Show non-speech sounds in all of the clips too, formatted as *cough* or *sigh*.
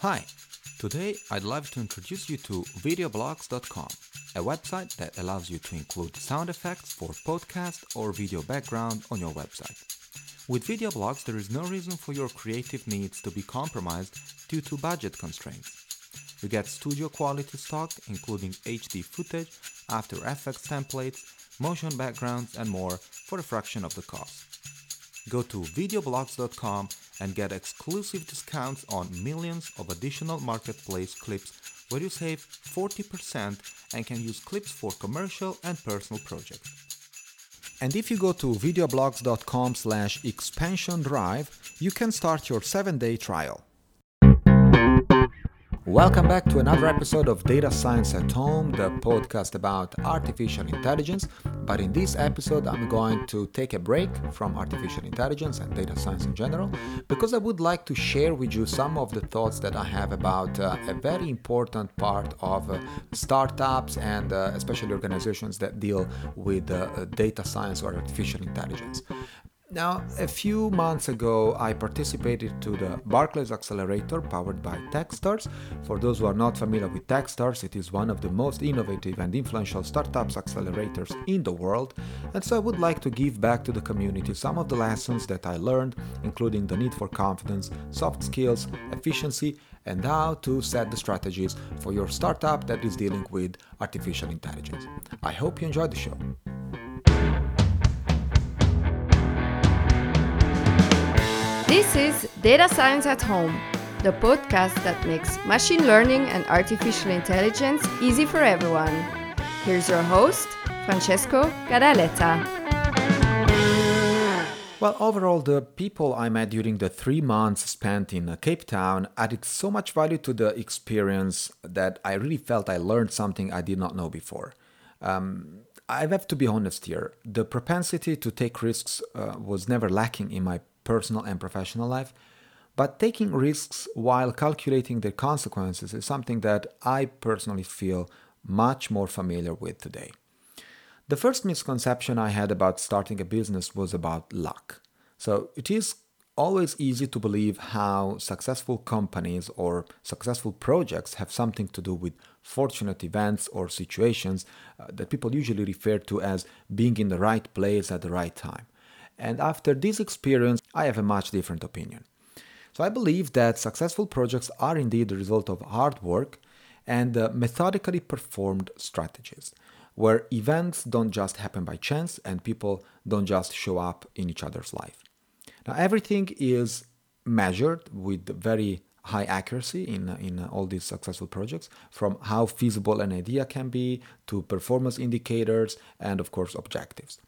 Hi, today I'd love to introduce you to videoblocks.com, a website that allows you to include sound effects for podcast or video background on your website. With VideoBlocks, there is no reason for your creative needs to be compromised due to budget constraints. You get studio quality stock, including HD footage, After Effects templates, motion backgrounds, and more for a fraction of the cost. Go to videoblocks.com and get exclusive discounts on millions of additional marketplace clips where you save 40% and can use clips for commercial and personal projects. And if you go to videoblocks.com slash expansion drive, you can start your 7-day trial. Welcome back to another episode of Data Science at Home, the podcast about artificial intelligence. But in this episode, I'm going to take a break from artificial intelligence and data science in general because I would like to share with you some of the thoughts that I have about uh, a very important part of uh, startups and uh, especially organizations that deal with uh, data science or artificial intelligence. Now, a few months ago, I participated to the Barclays Accelerator powered by Techstars. For those who are not familiar with Techstars, it is one of the most innovative and influential startups accelerators in the world. And so I would like to give back to the community some of the lessons that I learned, including the need for confidence, soft skills, efficiency, and how to set the strategies for your startup that is dealing with artificial intelligence. I hope you enjoyed the show. This is Data Science at Home, the podcast that makes machine learning and artificial intelligence easy for everyone. Here's your host, Francesco Gadaletta. Well, overall, the people I met during the three months spent in Cape Town added so much value to the experience that I really felt I learned something I did not know before. Um, I have to be honest here. The propensity to take risks uh, was never lacking in my personal and professional life. But taking risks while calculating the consequences is something that I personally feel much more familiar with today. The first misconception I had about starting a business was about luck. So it is always easy to believe how successful companies or successful projects have something to do with fortunate events or situations uh, that people usually refer to as being in the right place at the right time. And after this experience, I have a much different opinion. So I believe that successful projects are indeed the result of hard work and uh, methodically performed strategies, where events don't just happen by chance and people don't just show up in each other's life. Now, everything is measured with very high accuracy in, in all these successful projects, from how feasible an idea can be to performance indicators and, of course, objectives.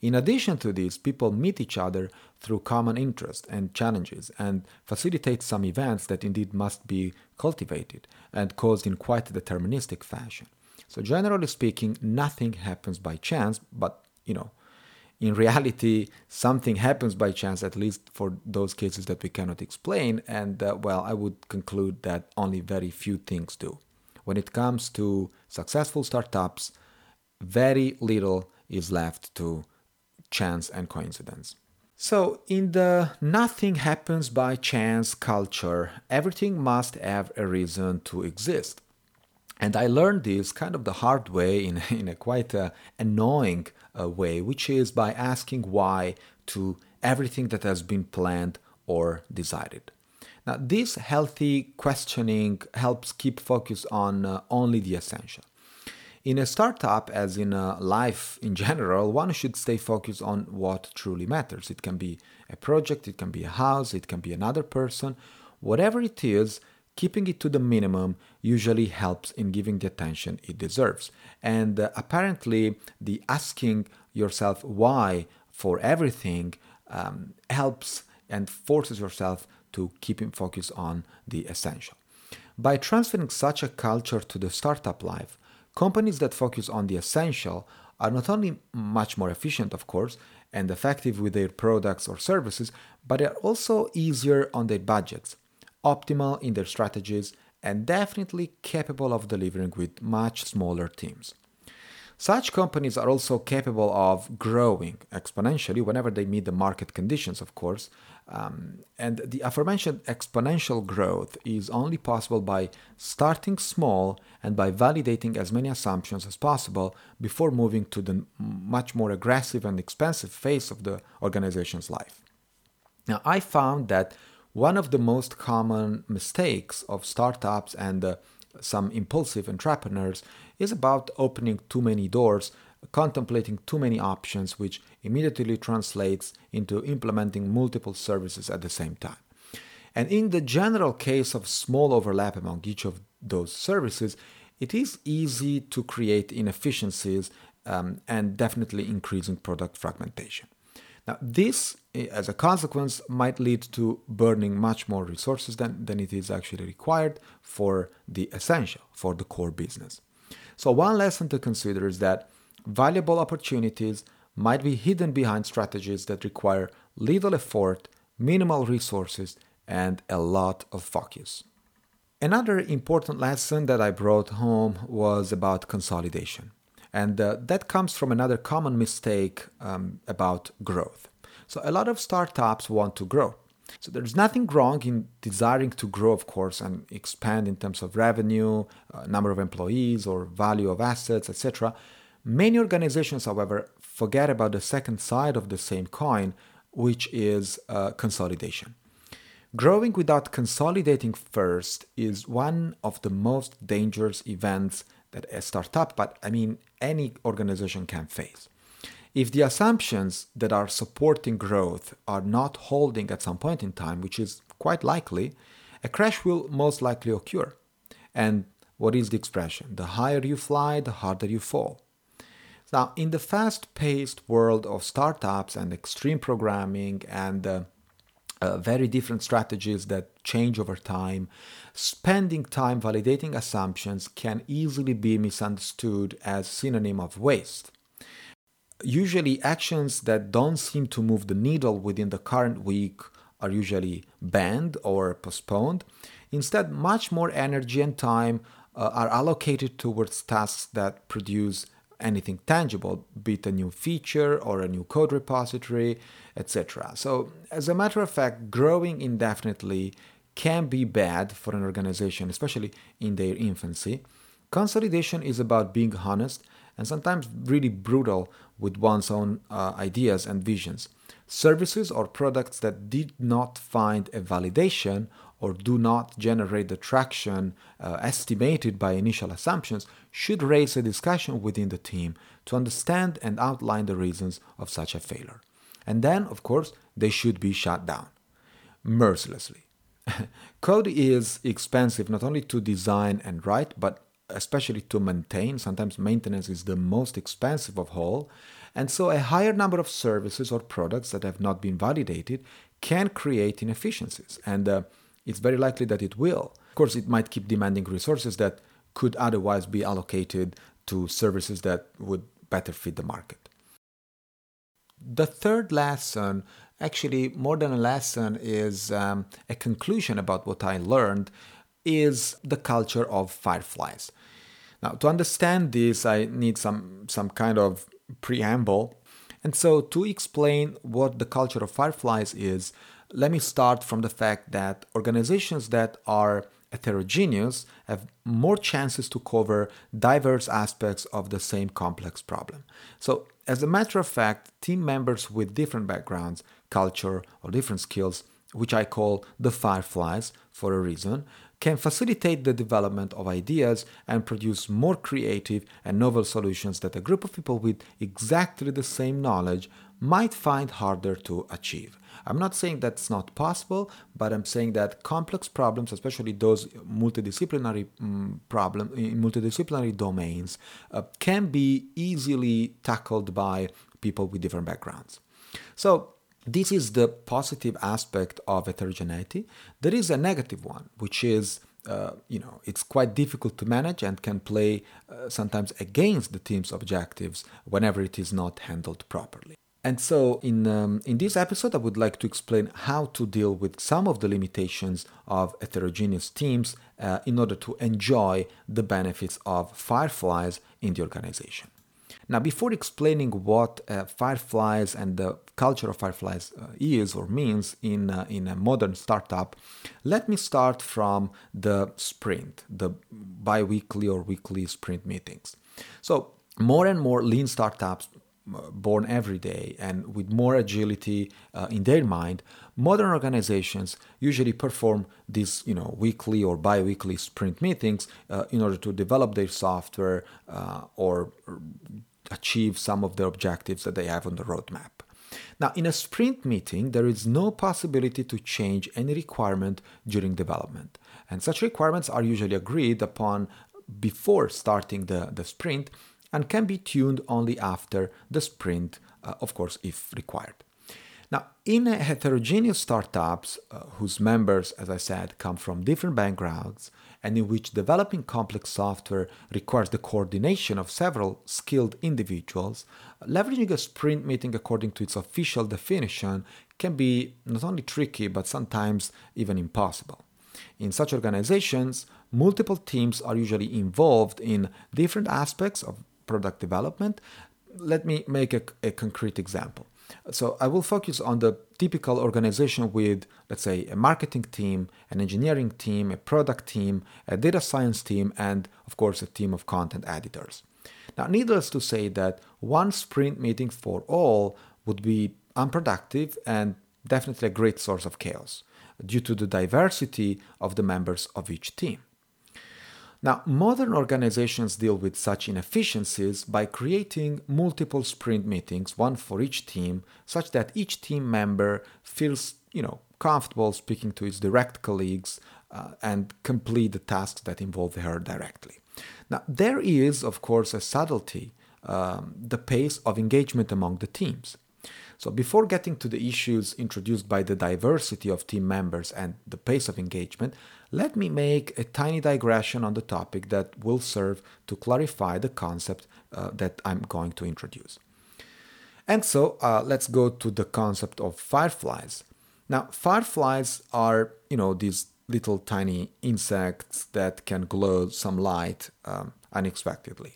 In addition to this, people meet each other through common interests and challenges and facilitate some events that indeed must be cultivated and caused in quite a deterministic fashion. So generally speaking, nothing happens by chance, but you know, in reality, something happens by chance, at least for those cases that we cannot explain. And uh, well, I would conclude that only very few things do. When it comes to successful startups, very little is left to chance and coincidence. So, in the nothing happens by chance culture, everything must have a reason to exist. And I learned this kind of the hard way in, *laughs* in a quite uh, annoying uh, way, which is by asking why to everything that has been planned or decided. Now, this healthy questioning helps keep focus on uh, only the essential. In a startup, as in life in general, one should stay focused on what truly matters. It can be a project, it can be a house, it can be another person. Whatever it is, keeping it to the minimum usually helps in giving the attention it deserves. And uh, apparently, the asking yourself why for everything um, helps and forces yourself to keep in focus on the essential. By transferring such a culture to the startup life, Companies that focus on the essential are not only much more efficient, of course, and effective with their products or services, but they are also easier on their budgets, optimal in their strategies, and definitely capable of delivering with much smaller teams. Such companies are also capable of growing exponentially whenever they meet the market conditions, of course. Um, and the aforementioned exponential growth is only possible by starting small and by validating as many assumptions as possible before moving to the much more aggressive and expensive phase of the organization's life. Now, I found that one of the most common mistakes of startups and uh, some impulsive entrepreneurs is about opening too many doors, contemplating too many options, which immediately translates into implementing multiple services at the same time. And in the general case of small overlap among each of those services, it is easy to create inefficiencies um, and definitely increasing product fragmentation. Now, this, eh, as a consequence, might lead to burning much more resources than, than it is actually required for the essential, for the core business. So, one lesson to consider is that valuable opportunities might be hidden behind strategies that require little effort, minimal resources, and a lot of focus. Another important lesson that I brought home was about consolidation. And uh, that comes from another common mistake um, about growth. So, a lot of startups want to grow. So, there's nothing wrong in desiring to grow, of course, and expand in terms of revenue, uh, number of employees, or value of assets, etc. Many organizations, however, forget about the second side of the same coin, which is uh, consolidation. Growing without consolidating first is one of the most dangerous events that a startup, but I mean any organization can face. If the assumptions that are supporting growth are not holding at some point in time, which is quite likely, a crash will most likely occur. And what is the expression? The higher you fly, the harder you fall. Now, in the fast paced world of startups and extreme programming and uh, uh, very different strategies that change over time, spending time validating assumptions can easily be misunderstood as synonym of waste. Usually, actions that don't seem to move the needle within the current week are usually banned or postponed. Instead, much more energy and time uh, are allocated towards tasks that produce anything tangible, be it a new feature or a new code repository, etc. So, as a matter of fact, growing indefinitely can be bad for an organization, especially in their infancy. Consolidation is about being honest and sometimes really brutal with one's own uh, ideas and visions. Services or products that did not find a validation or do not generate the traction uh, estimated by initial assumptions should raise a discussion within the team to understand and outline the reasons of such a failure. And then, of course, they should be shut down mercilessly. *laughs* Code is expensive not only to design and write, but especially to maintain. Sometimes maintenance is the most expensive of all. And so, a higher number of services or products that have not been validated can create inefficiencies. And uh, it's very likely that it will. Of course, it might keep demanding resources that could otherwise be allocated to services that would better fit the market. The third lesson, actually, more than a lesson, is um, a conclusion about what I learned, is the culture of fireflies. Now, to understand this, I need some, some kind of preamble. And so, to explain what the culture of fireflies is, let me start from the fact that organizations that are heterogeneous have more chances to cover diverse aspects of the same complex problem. So, as a matter of fact, team members with different backgrounds, culture, or different skills, which I call the fireflies for a reason, can facilitate the development of ideas and produce more creative and novel solutions that a group of people with exactly the same knowledge might find harder to achieve. I'm not saying that's not possible, but I'm saying that complex problems, especially those multidisciplinary um, problem in multidisciplinary domains, uh, can be easily tackled by people with different backgrounds. So this is the positive aspect of heterogeneity. There is a negative one, which is uh, you know it's quite difficult to manage and can play uh, sometimes against the team's objectives whenever it is not handled properly. And so, in, um, in this episode, I would like to explain how to deal with some of the limitations of heterogeneous teams uh, in order to enjoy the benefits of fireflies in the organization. Now, before explaining what uh, Fireflies and the culture of Fireflies uh, is or means in, uh, in a modern startup, let me start from the sprint, the bi weekly or weekly sprint meetings. So, more and more lean startups uh, born every day and with more agility uh, in their mind modern organizations usually perform these you know weekly or bi-weekly sprint meetings uh, in order to develop their software uh, or achieve some of the objectives that they have on the roadmap now in a sprint meeting there is no possibility to change any requirement during development and such requirements are usually agreed upon before starting the, the sprint and can be tuned only after the sprint, uh, of course, if required. Now, in heterogeneous startups uh, whose members, as I said, come from different backgrounds and in which developing complex software requires the coordination of several skilled individuals, leveraging a sprint meeting according to its official definition can be not only tricky but sometimes even impossible. In such organizations, multiple teams are usually involved in different aspects of product development. Let me make a, a concrete example. So I will focus on the typical organization with, let's say, a marketing team, an engineering team, a product team, a data science team, and of course, a team of content editors. Now, needless to say that one sprint meeting for all would be unproductive and definitely a great source of chaos due to the diversity of the members of each team. Now, modern organizations deal with such inefficiencies by creating multiple sprint meetings, one for each team, such that each team member feels, you know, comfortable speaking to its direct colleagues uh, and complete the tasks that involve her directly. Now, there is, of course, a subtlety, um, the pace of engagement among the teams. So, before getting to the issues introduced by the diversity of team members and the pace of engagement, let me make a tiny digression on the topic that will serve to clarify the concept uh, that I'm going to introduce. And so uh, let's go to the concept of fireflies. Now, fireflies are, you know, these little tiny insects that can glow some light um, unexpectedly.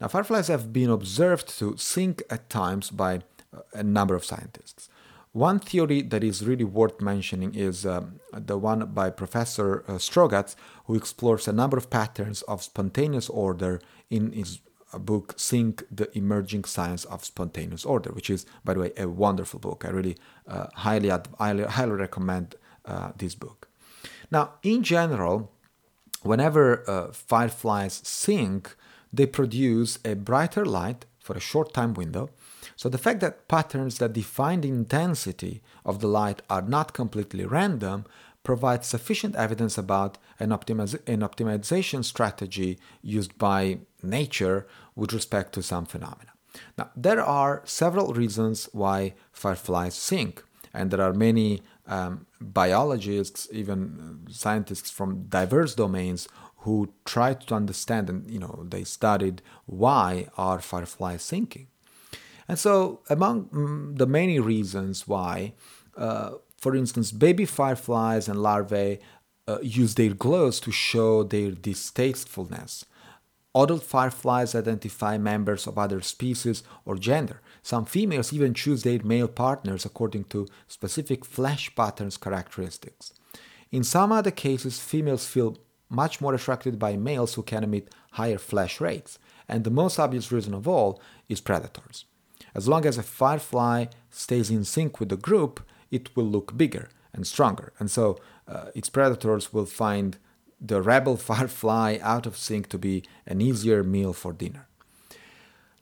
Now, fireflies have been observed to sync at times by uh, a number of scientists. One theory that is really worth mentioning is um, the one by Professor uh, Strogatz, who explores a number of patterns of spontaneous order in his uh, book Sync the Emerging Science of Spontaneous Order, which is, by the way, a wonderful book. I really uh, highly, highly, highly recommend uh, this book. Now, in general, whenever uh, fireflies sync, they produce a brighter light for a short time window so the fact that patterns that define the intensity of the light are not completely random provides sufficient evidence about an, optimiz- an optimization strategy used by nature with respect to some phenomena. Now, there are several reasons why fireflies sync, and there are many um, biologists, even scientists from diverse domains, who tried to understand and you know they studied why are fireflies syncing. And so, among mm, the many reasons why, uh, for instance, baby fireflies and larvae uh, use their glows to show their distastefulness. Adult fireflies identify members of other species or gender. Some females even choose their male partners according to specific flash patterns characteristics. In some other cases, females feel much more attracted by males who can emit higher flash rates. And the most obvious reason of all is predators. As long as a firefly stays in sync with the group, it will look bigger and stronger. And so uh, its predators will find the rebel *laughs* firefly out of sync to be an easier meal for dinner.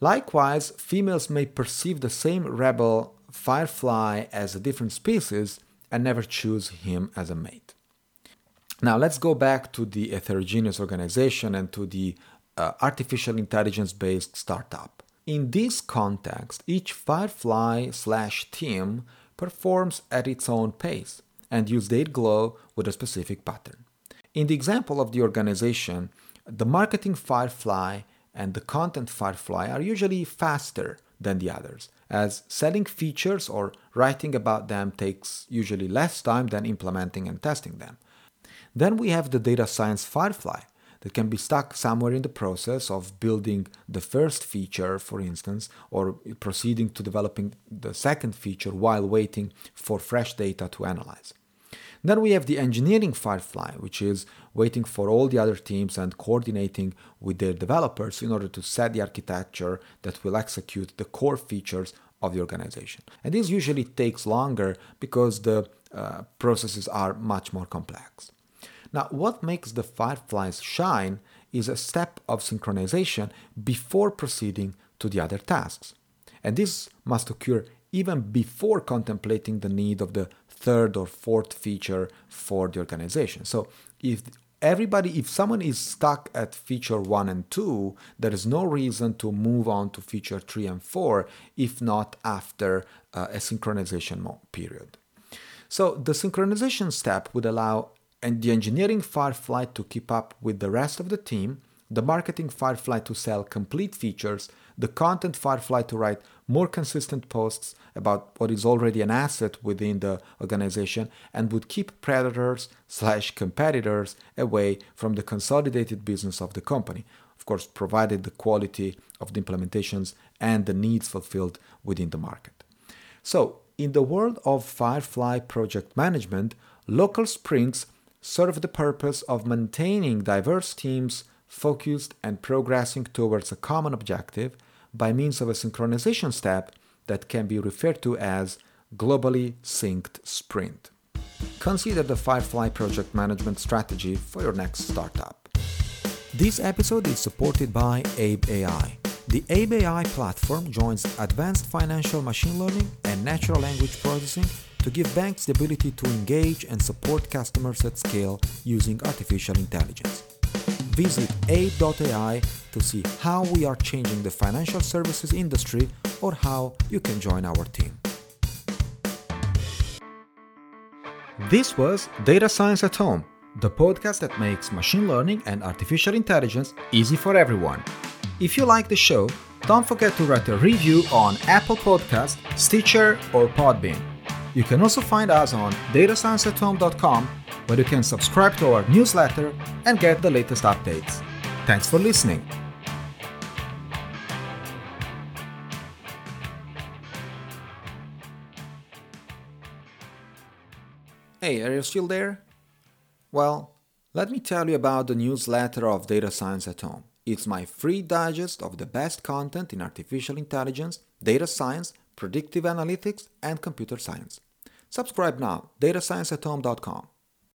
Likewise, females may perceive the same rebel firefly as a different species and never choose him as a mate. Now, let's go back to the heterogeneous organization and to the uh, artificial intelligence based startup. In this context, each Firefly slash team performs at its own pace and use their glow with a specific pattern. In the example of the organization, the marketing Firefly and the content Firefly are usually faster than the others, as selling features or writing about them takes usually less time than implementing and testing them. Then we have the data science Firefly. That can be stuck somewhere in the process of building the first feature, for instance, or proceeding to developing the second feature while waiting for fresh data to analyze. Then we have the engineering firefly, which is waiting for all the other teams and coordinating with their developers in order to set the architecture that will execute the core features of the organization. And this usually takes longer because the uh, processes are much more complex. Now, what makes the fireflies shine is a step of synchronization before proceeding to the other tasks. And this must occur even before contemplating the need of the third or fourth feature for the organization. So if everybody if someone is stuck at feature 1 and 2 there is no reason to move on to feature 3 and 4 if not after uh, a synchronization period so the synchronization step would allow and the engineering firefly to keep up with the rest of the team the marketing firefly to sell complete features the content firefly to write more consistent posts about what is already an asset within the organization and would keep predators slash competitors away from the consolidated business of the company. Of course provided the quality of the implementations and the needs fulfilled within the market. So in the world of firefly project management local sprints serve the purpose of maintaining diverse teams focused and progressing towards a common objective by means of a synchronization step that can be referred to as globally synced sprint. Consider the Firefly project management strategy for your next startup. This episode is supported by Abe AI. The Abe AI platform joins advanced financial machine learning and natural language processing to give banks the ability to engage and support customers at scale using artificial intelligence. Visit abe.ai to see how we are changing the financial services industry or how you can join our team. This was Data Science at Home, the podcast that makes machine learning and artificial intelligence easy for everyone. If you like the show, don't forget to write a review on Apple Podcast, Stitcher, or Podbean. You can also find us on datascienceathome.com where you can subscribe to our newsletter and get the latest updates. Thanks for listening. Hey, are you still there? Well, let me tell you about the newsletter of Data Science at Home. It's my free digest of the best content in artificial intelligence, data science, predictive analytics, and computer science. Subscribe now, datascienceathome.com.